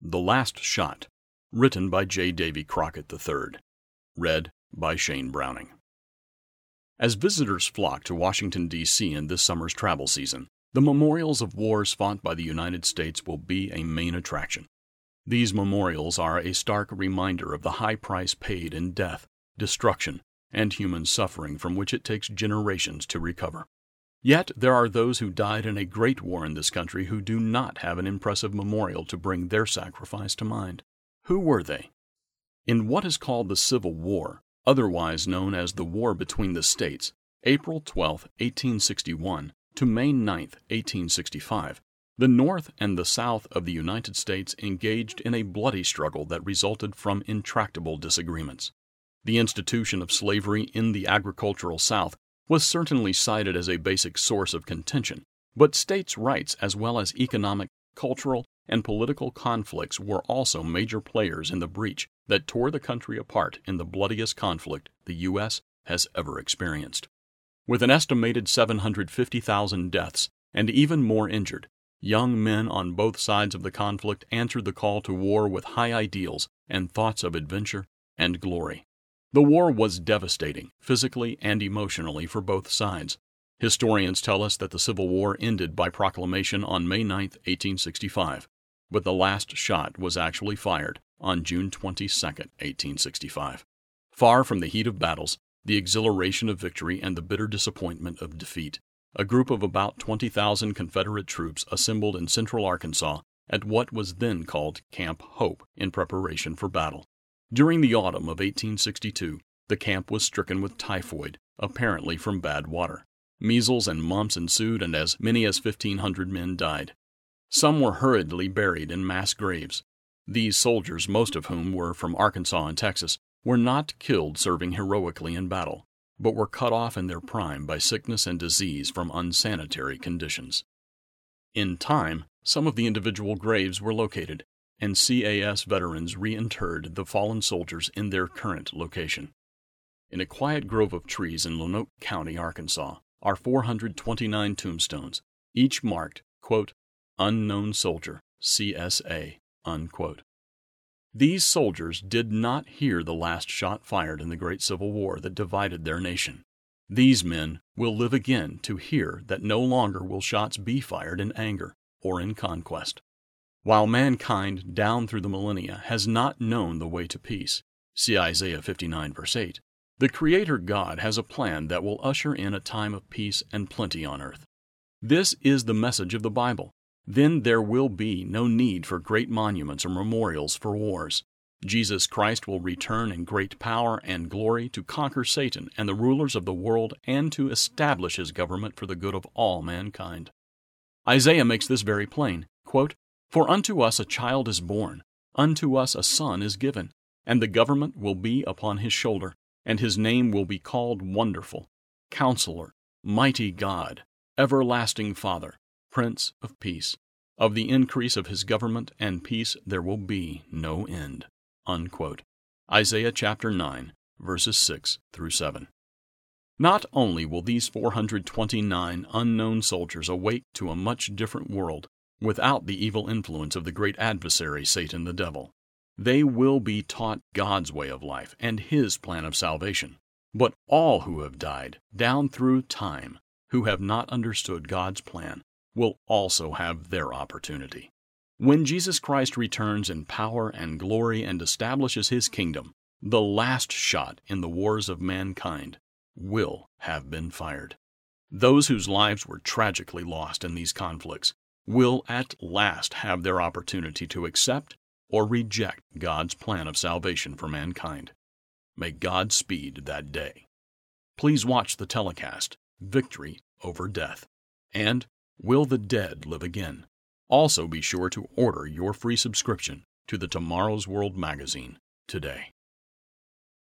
The Last Shot, written by J. Davy Crockett III. Read by Shane Browning. As visitors flock to Washington, D.C. in this summer's travel season, the memorials of wars fought by the United States will be a main attraction. These memorials are a stark reminder of the high price paid in death, destruction, and human suffering from which it takes generations to recover. Yet there are those who died in a great war in this country who do not have an impressive memorial to bring their sacrifice to mind. Who were they? In what is called the Civil War, otherwise known as the War between the States, April 12, 1861 to May 9, 1865, the North and the South of the United States engaged in a bloody struggle that resulted from intractable disagreements. The institution of slavery in the agricultural South was certainly cited as a basic source of contention, but states' rights as well as economic, cultural, and political conflicts were also major players in the breach that tore the country apart in the bloodiest conflict the U.S. has ever experienced. With an estimated 750,000 deaths and even more injured, young men on both sides of the conflict answered the call to war with high ideals and thoughts of adventure and glory. The war was devastating, physically and emotionally, for both sides. Historians tell us that the Civil War ended by proclamation on May 9, 1865, but the last shot was actually fired on June 22, 1865. Far from the heat of battles, the exhilaration of victory, and the bitter disappointment of defeat, a group of about 20,000 Confederate troops assembled in central Arkansas at what was then called Camp Hope in preparation for battle. During the autumn of 1862, the camp was stricken with typhoid, apparently from bad water. Measles and mumps ensued, and as many as 1,500 men died. Some were hurriedly buried in mass graves. These soldiers, most of whom were from Arkansas and Texas, were not killed serving heroically in battle, but were cut off in their prime by sickness and disease from unsanitary conditions. In time, some of the individual graves were located, and CAS veterans reinterred the fallen soldiers in their current location. In a quiet grove of trees in Lonoke County, Arkansas, are 429 tombstones, each marked, quote, Unknown Soldier, CSA, unquote. These soldiers did not hear the last shot fired in the great Civil War that divided their nation. These men will live again to hear that no longer will shots be fired in anger or in conquest. While mankind, down through the millennia, has not known the way to peace, see Isaiah 59, verse 8, the Creator God has a plan that will usher in a time of peace and plenty on earth. This is the message of the Bible. Then there will be no need for great monuments or memorials for wars. Jesus Christ will return in great power and glory to conquer Satan and the rulers of the world and to establish his government for the good of all mankind. Isaiah makes this very plain. Quote, for unto us a child is born, unto us a son is given, and the government will be upon his shoulder, and his name will be called Wonderful, Counselor, Mighty God, Everlasting Father, Prince of Peace. Of the increase of his government and peace there will be no end. Unquote. Isaiah chapter 9, verses 6 through 7. Not only will these 429 unknown soldiers awake to a much different world, without the evil influence of the great adversary, Satan the devil. They will be taught God's way of life and His plan of salvation. But all who have died, down through time, who have not understood God's plan, will also have their opportunity. When Jesus Christ returns in power and glory and establishes His kingdom, the last shot in the wars of mankind will have been fired. Those whose lives were tragically lost in these conflicts will at last have their opportunity to accept or reject God's plan of salvation for mankind. May God speed that day. Please watch the telecast, Victory over Death, and Will the Dead Live Again? Also be sure to order your free subscription to the Tomorrow's World magazine today.